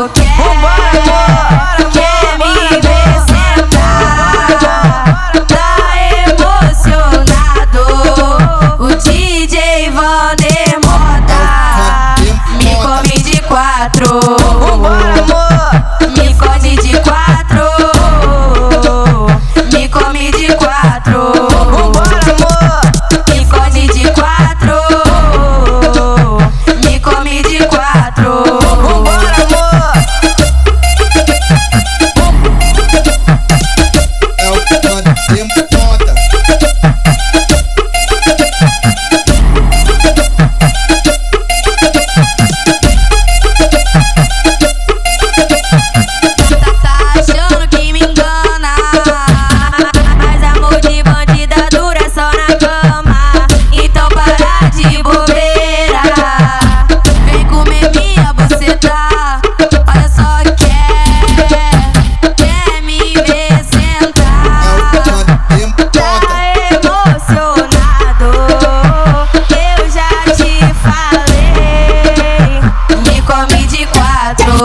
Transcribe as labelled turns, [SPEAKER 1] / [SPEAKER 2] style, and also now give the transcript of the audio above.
[SPEAKER 1] otro